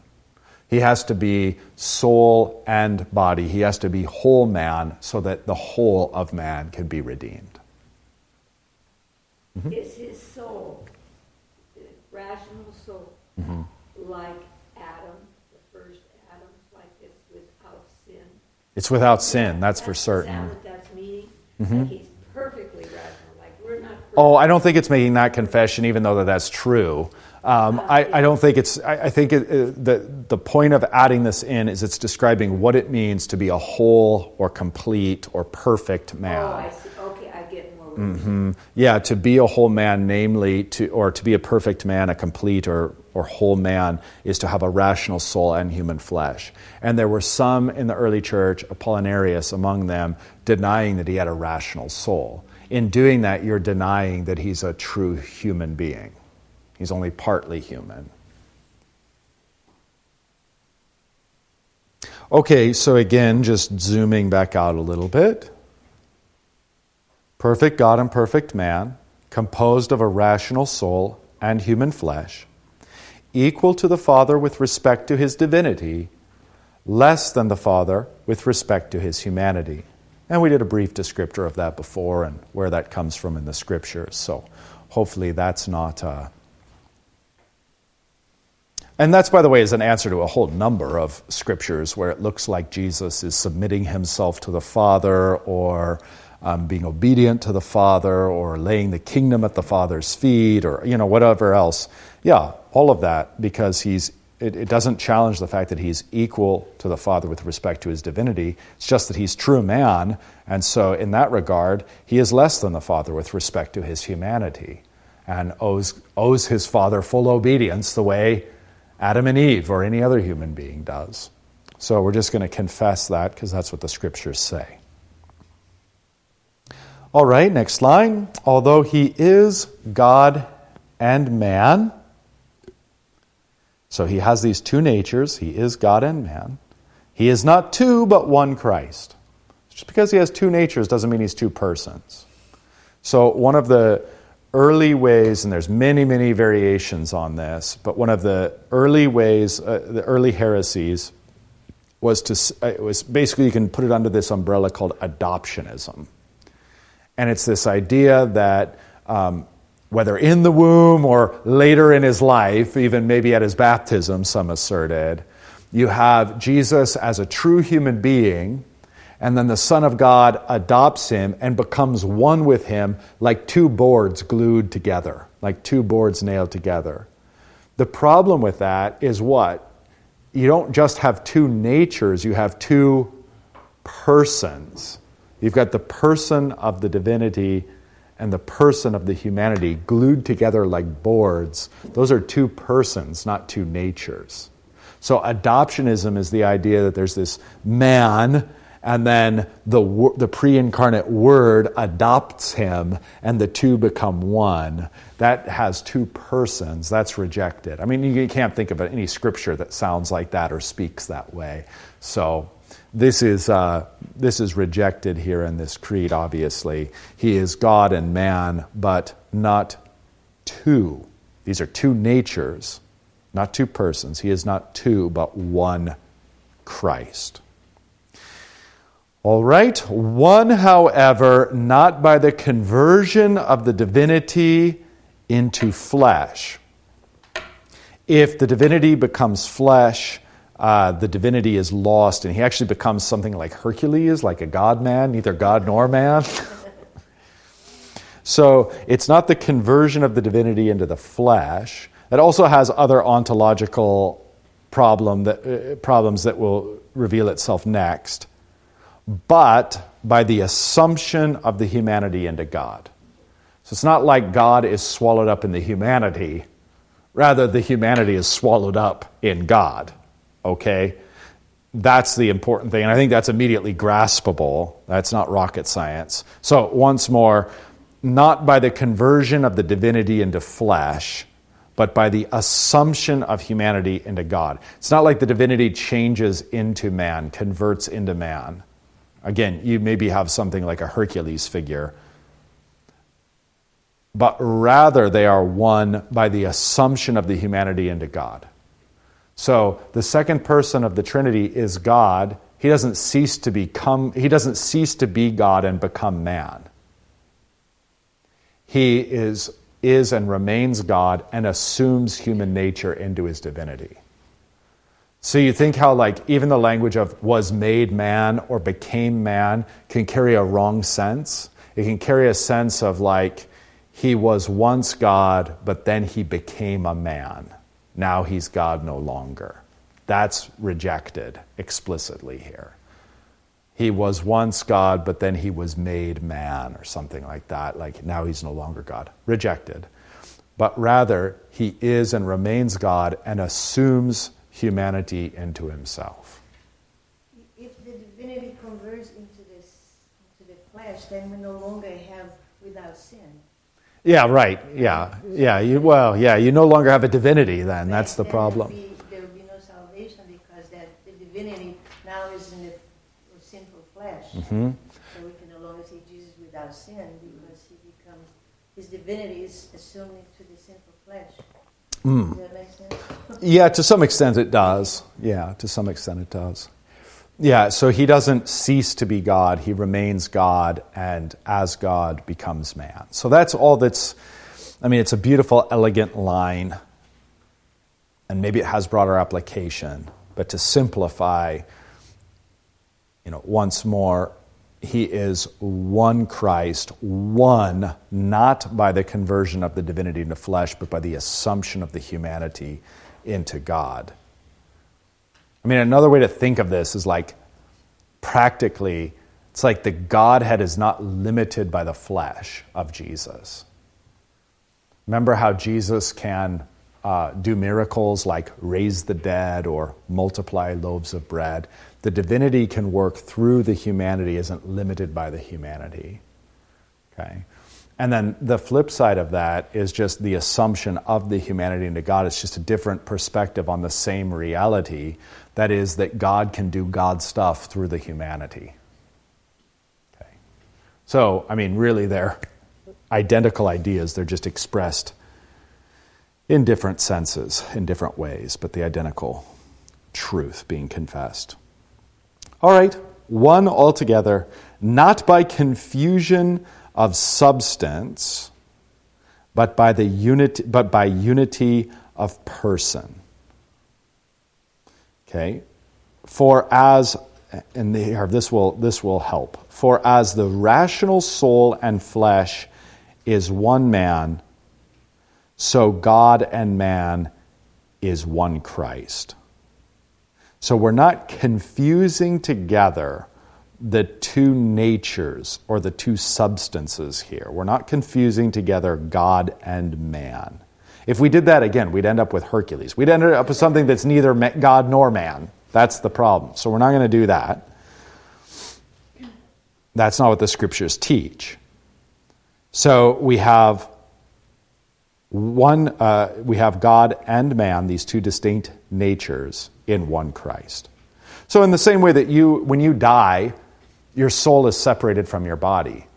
He has to be soul and body. He has to be whole man so that the whole of man can be redeemed. Mm-hmm. Is his soul, rational soul, mm-hmm. like Adam, the first Adam, like it's without sin? It's without sin, that's, that's for certain. That that's meaning? Mm-hmm. Like he's perfectly rational. Like we're not. Perfect. Oh, I don't think it's making that confession, even though that that's true. Um, I, I, don't think it's, I, I think it, it, the, the point of adding this in is it's describing what it means to be a whole or complete or perfect man. Oh, I see. Okay, I get more. Mm-hmm. Yeah, to be a whole man, namely, to, or to be a perfect man, a complete or, or whole man, is to have a rational soul and human flesh. And there were some in the early church, Apollinarius among them, denying that he had a rational soul. In doing that, you're denying that he's a true human being. He's only partly human. Okay, so again, just zooming back out a little bit. Perfect God and perfect man, composed of a rational soul and human flesh, equal to the Father with respect to his divinity, less than the Father with respect to his humanity. And we did a brief descriptor of that before and where that comes from in the scriptures. So hopefully that's not. Uh, and that's, by the way, is an answer to a whole number of scriptures where it looks like Jesus is submitting himself to the Father or um, being obedient to the Father or laying the kingdom at the Father's feet or, you know, whatever else. Yeah, all of that because he's, it, it doesn't challenge the fact that he's equal to the Father with respect to his divinity. It's just that he's true man. And so, in that regard, he is less than the Father with respect to his humanity and owes, owes his Father full obedience the way Adam and Eve or any other human being does. So we're just going to confess that because that's what the scriptures say. All right, next line. Although he is God and man, so he has these two natures, he is God and man. He is not two, but one Christ. Just because he has two natures doesn't mean he's two persons. So, one of the early ways, and there's many, many variations on this, but one of the early ways, uh, the early heresies, was to uh, was basically you can put it under this umbrella called adoptionism, and it's this idea that um, whether in the womb or later in his life, even maybe at his baptism, some asserted, you have Jesus as a true human being and then the Son of God adopts him and becomes one with him like two boards glued together, like two boards nailed together. The problem with that is what? You don't just have two natures, you have two persons. You've got the person of the divinity and the person of the humanity glued together like boards. Those are two persons, not two natures. So, adoptionism is the idea that there's this man and then the, the pre incarnate Word adopts him, and the two become one. That has two persons. That's rejected. I mean, you can't think of any scripture that sounds like that or speaks that way. So, this is, uh, this is rejected here in this creed, obviously. He is God and man, but not two. These are two natures, not two persons. He is not two, but one Christ. All right. One, however, not by the conversion of the divinity into flesh. If the divinity becomes flesh, uh, the divinity is lost, and he actually becomes something like Hercules, like a god man, neither god nor man. so it's not the conversion of the divinity into the flesh. It also has other ontological problem that, uh, problems that will reveal itself next but by the assumption of the humanity into God. So it's not like God is swallowed up in the humanity. Rather, the humanity is swallowed up in God. Okay? That's the important thing. And I think that's immediately graspable. That's not rocket science. So, once more, not by the conversion of the divinity into flesh, but by the assumption of humanity into God. It's not like the divinity changes into man, converts into man. Again, you maybe have something like a Hercules figure, but rather they are one by the assumption of the humanity into God. So the second person of the Trinity is God. He doesn't cease to become he doesn't cease to be God and become man. He is is and remains God and assumes human nature into his divinity. So you think how, like, even the language of was made man or became man can carry a wrong sense? It can carry a sense of, like, he was once God, but then he became a man. Now he's God no longer. That's rejected explicitly here he was once God, but then he was made man, or something like that. Like now he's no longer God. Rejected. But rather, he is and remains God and assumes humanity into himself. If the divinity converts into, this, into the flesh, then we no longer have without sin. Yeah, right. Yeah, yeah. You, well, yeah. You no longer have a divinity. Then that's the problem. There will be, be no salvation because that the divinity now is in the simple flesh. Mm-hmm. So we can no longer see Jesus without sin because he becomes, his divinity is assumed into the sinful flesh. Mm. Does that make sense? yeah, to some extent it does. Yeah, to some extent it does. Yeah, so he doesn't cease to be God, he remains God, and as God becomes man. So that's all that's, I mean, it's a beautiful, elegant line, and maybe it has broader application, but to simplify, you know, once more, he is one Christ, one not by the conversion of the divinity into flesh, but by the assumption of the humanity into God. I mean, another way to think of this is like practically, it's like the Godhead is not limited by the flesh of Jesus. Remember how Jesus can uh, do miracles like raise the dead or multiply loaves of bread? the divinity can work through the humanity isn't limited by the humanity. Okay? And then the flip side of that is just the assumption of the humanity into God. It's just a different perspective on the same reality. That is, that God can do God stuff through the humanity. Okay. So, I mean, really, they're identical ideas. They're just expressed in different senses, in different ways, but the identical truth being confessed. All right, one altogether, not by confusion of substance, but by the unity, but by unity of person. Okay, for as and here this will this will help. For as the rational soul and flesh is one man, so God and man is one Christ. So we're not confusing together the two natures or the two substances here. We're not confusing together God and man. If we did that again, we'd end up with Hercules. We'd end up with something that's neither God nor man. That's the problem. So we're not going to do that. That's not what the scriptures teach. So we have one, uh, we have God and man, these two distinct natures in one Christ. So, in the same way that you, when you die, your soul is separated from your body.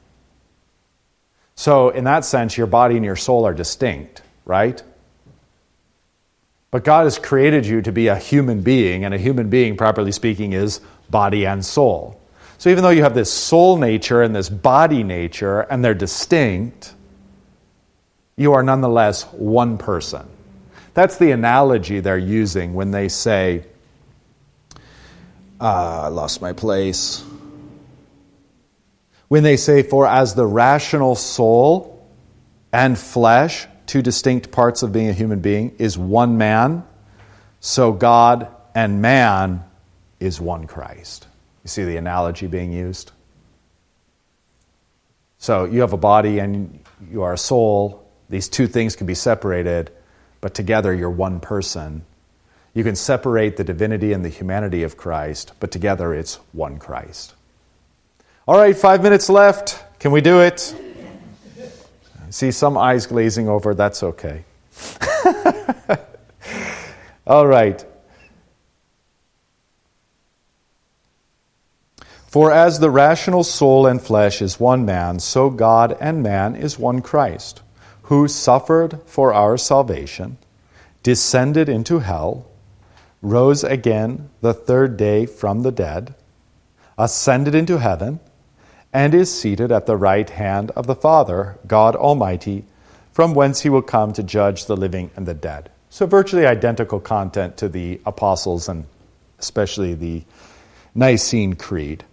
So, in that sense, your body and your soul are distinct, right? But God has created you to be a human being, and a human being, properly speaking, is body and soul. So, even though you have this soul nature and this body nature, and they're distinct, you are nonetheless one person. That's the analogy they're using when they say, uh, I lost my place. When they say, For as the rational soul and flesh, two distinct parts of being a human being, is one man, so God and man is one Christ. You see the analogy being used? So you have a body and you are a soul. These two things can be separated, but together you're one person. You can separate the divinity and the humanity of Christ, but together it's one Christ. All right, five minutes left. Can we do it? I See some eyes glazing over. That's okay. All right. For as the rational soul and flesh is one man, so God and man is one Christ, who suffered for our salvation, descended into hell, rose again the third day from the dead, ascended into heaven, and is seated at the right hand of the Father, God Almighty, from whence he will come to judge the living and the dead. So, virtually identical content to the apostles and especially the Nicene Creed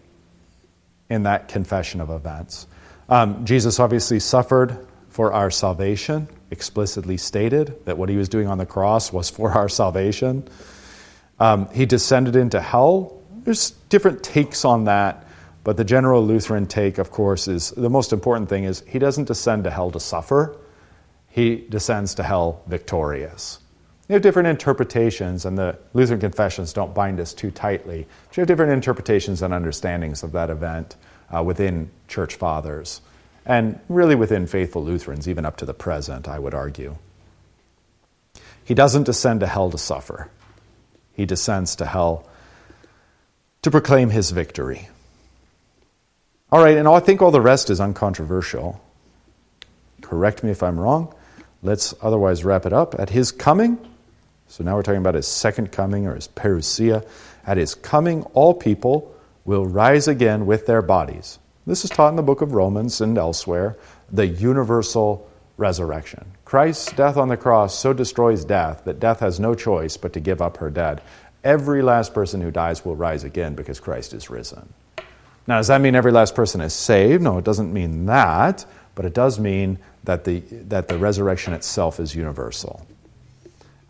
in that confession of events. Um, Jesus obviously suffered for our salvation, explicitly stated that what he was doing on the cross was for our salvation. Um, he descended into hell. There's different takes on that, but the general Lutheran take, of course, is the most important thing is he doesn't descend to hell to suffer, he descends to hell victorious. You have different interpretations, and the Lutheran confessions don't bind us too tightly. But you have different interpretations and understandings of that event uh, within church fathers, and really within faithful Lutherans, even up to the present, I would argue. He doesn't descend to hell to suffer, he descends to hell to proclaim his victory. All right, and I think all the rest is uncontroversial. Correct me if I'm wrong. Let's otherwise wrap it up. At his coming, so now we're talking about his second coming or his parousia. At his coming, all people will rise again with their bodies. This is taught in the book of Romans and elsewhere the universal resurrection. Christ's death on the cross so destroys death that death has no choice but to give up her dead. Every last person who dies will rise again because Christ is risen. Now, does that mean every last person is saved? No, it doesn't mean that, but it does mean that the, that the resurrection itself is universal.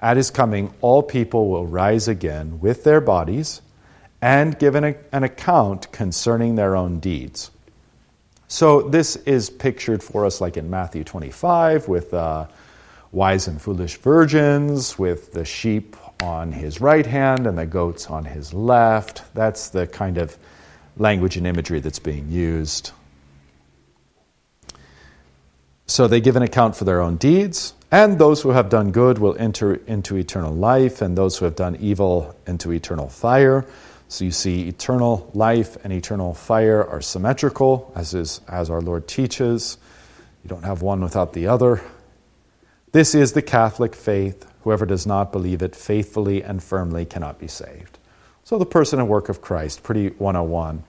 At his coming, all people will rise again with their bodies and give an, an account concerning their own deeds. So, this is pictured for us like in Matthew 25 with uh, wise and foolish virgins, with the sheep on his right hand and the goats on his left. That's the kind of language and imagery that's being used. So, they give an account for their own deeds. And those who have done good will enter into eternal life, and those who have done evil into eternal fire. So you see, eternal life and eternal fire are symmetrical, as, is, as our Lord teaches. You don't have one without the other. This is the Catholic faith. Whoever does not believe it faithfully and firmly cannot be saved. So, the person and work of Christ, pretty 101.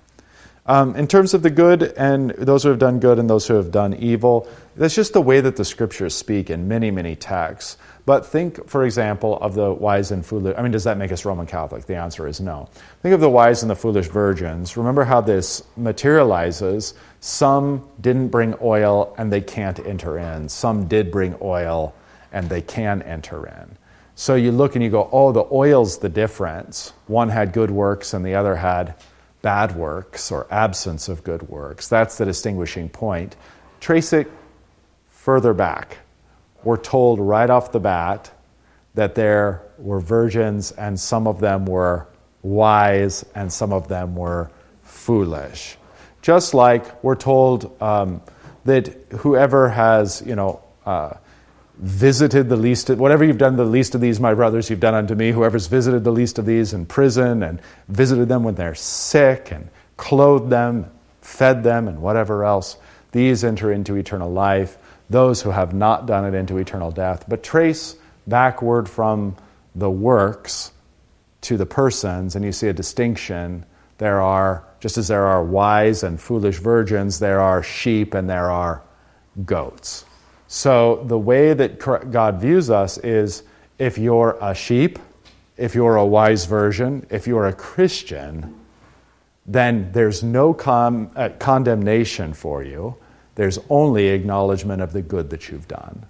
Um, in terms of the good and those who have done good and those who have done evil, that's just the way that the scriptures speak in many, many texts. But think, for example, of the wise and foolish. I mean, does that make us Roman Catholic? The answer is no. Think of the wise and the foolish virgins. Remember how this materializes. Some didn't bring oil and they can't enter in. Some did bring oil and they can enter in. So you look and you go, oh, the oil's the difference. One had good works and the other had bad works or absence of good works. That's the distinguishing point. Trace it further back. We're told right off the bat that there were virgins and some of them were wise and some of them were foolish. Just like we're told um, that whoever has, you know, uh, visited the least, of, whatever you've done the least of these, my brothers, you've done unto me. Whoever's visited the least of these in prison and visited them when they're sick and clothed them, fed them, and whatever else, these enter into eternal life. Those who have not done it into eternal death. But trace backward from the works to the persons, and you see a distinction. There are, just as there are wise and foolish virgins, there are sheep and there are goats. So, the way that God views us is if you're a sheep, if you're a wise virgin, if you're a Christian, then there's no con- uh, condemnation for you. There's only acknowledgement of the good that you've done.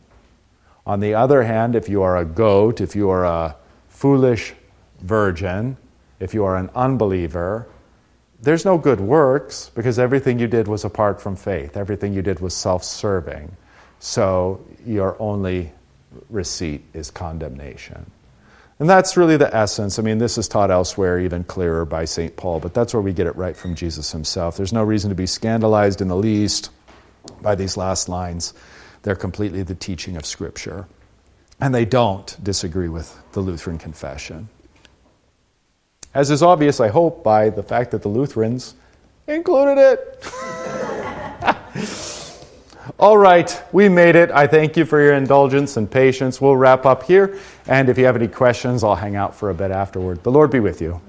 On the other hand, if you are a goat, if you are a foolish virgin, if you are an unbeliever, there's no good works because everything you did was apart from faith. Everything you did was self serving. So your only receipt is condemnation. And that's really the essence. I mean, this is taught elsewhere, even clearer by St. Paul, but that's where we get it right from Jesus himself. There's no reason to be scandalized in the least by these last lines. They're completely the teaching of Scripture. And they don't disagree with the Lutheran confession. As is obvious, I hope, by the fact that the Lutherans included it. All right, we made it. I thank you for your indulgence and patience. We'll wrap up here. And if you have any questions, I'll hang out for a bit afterward. The Lord be with you.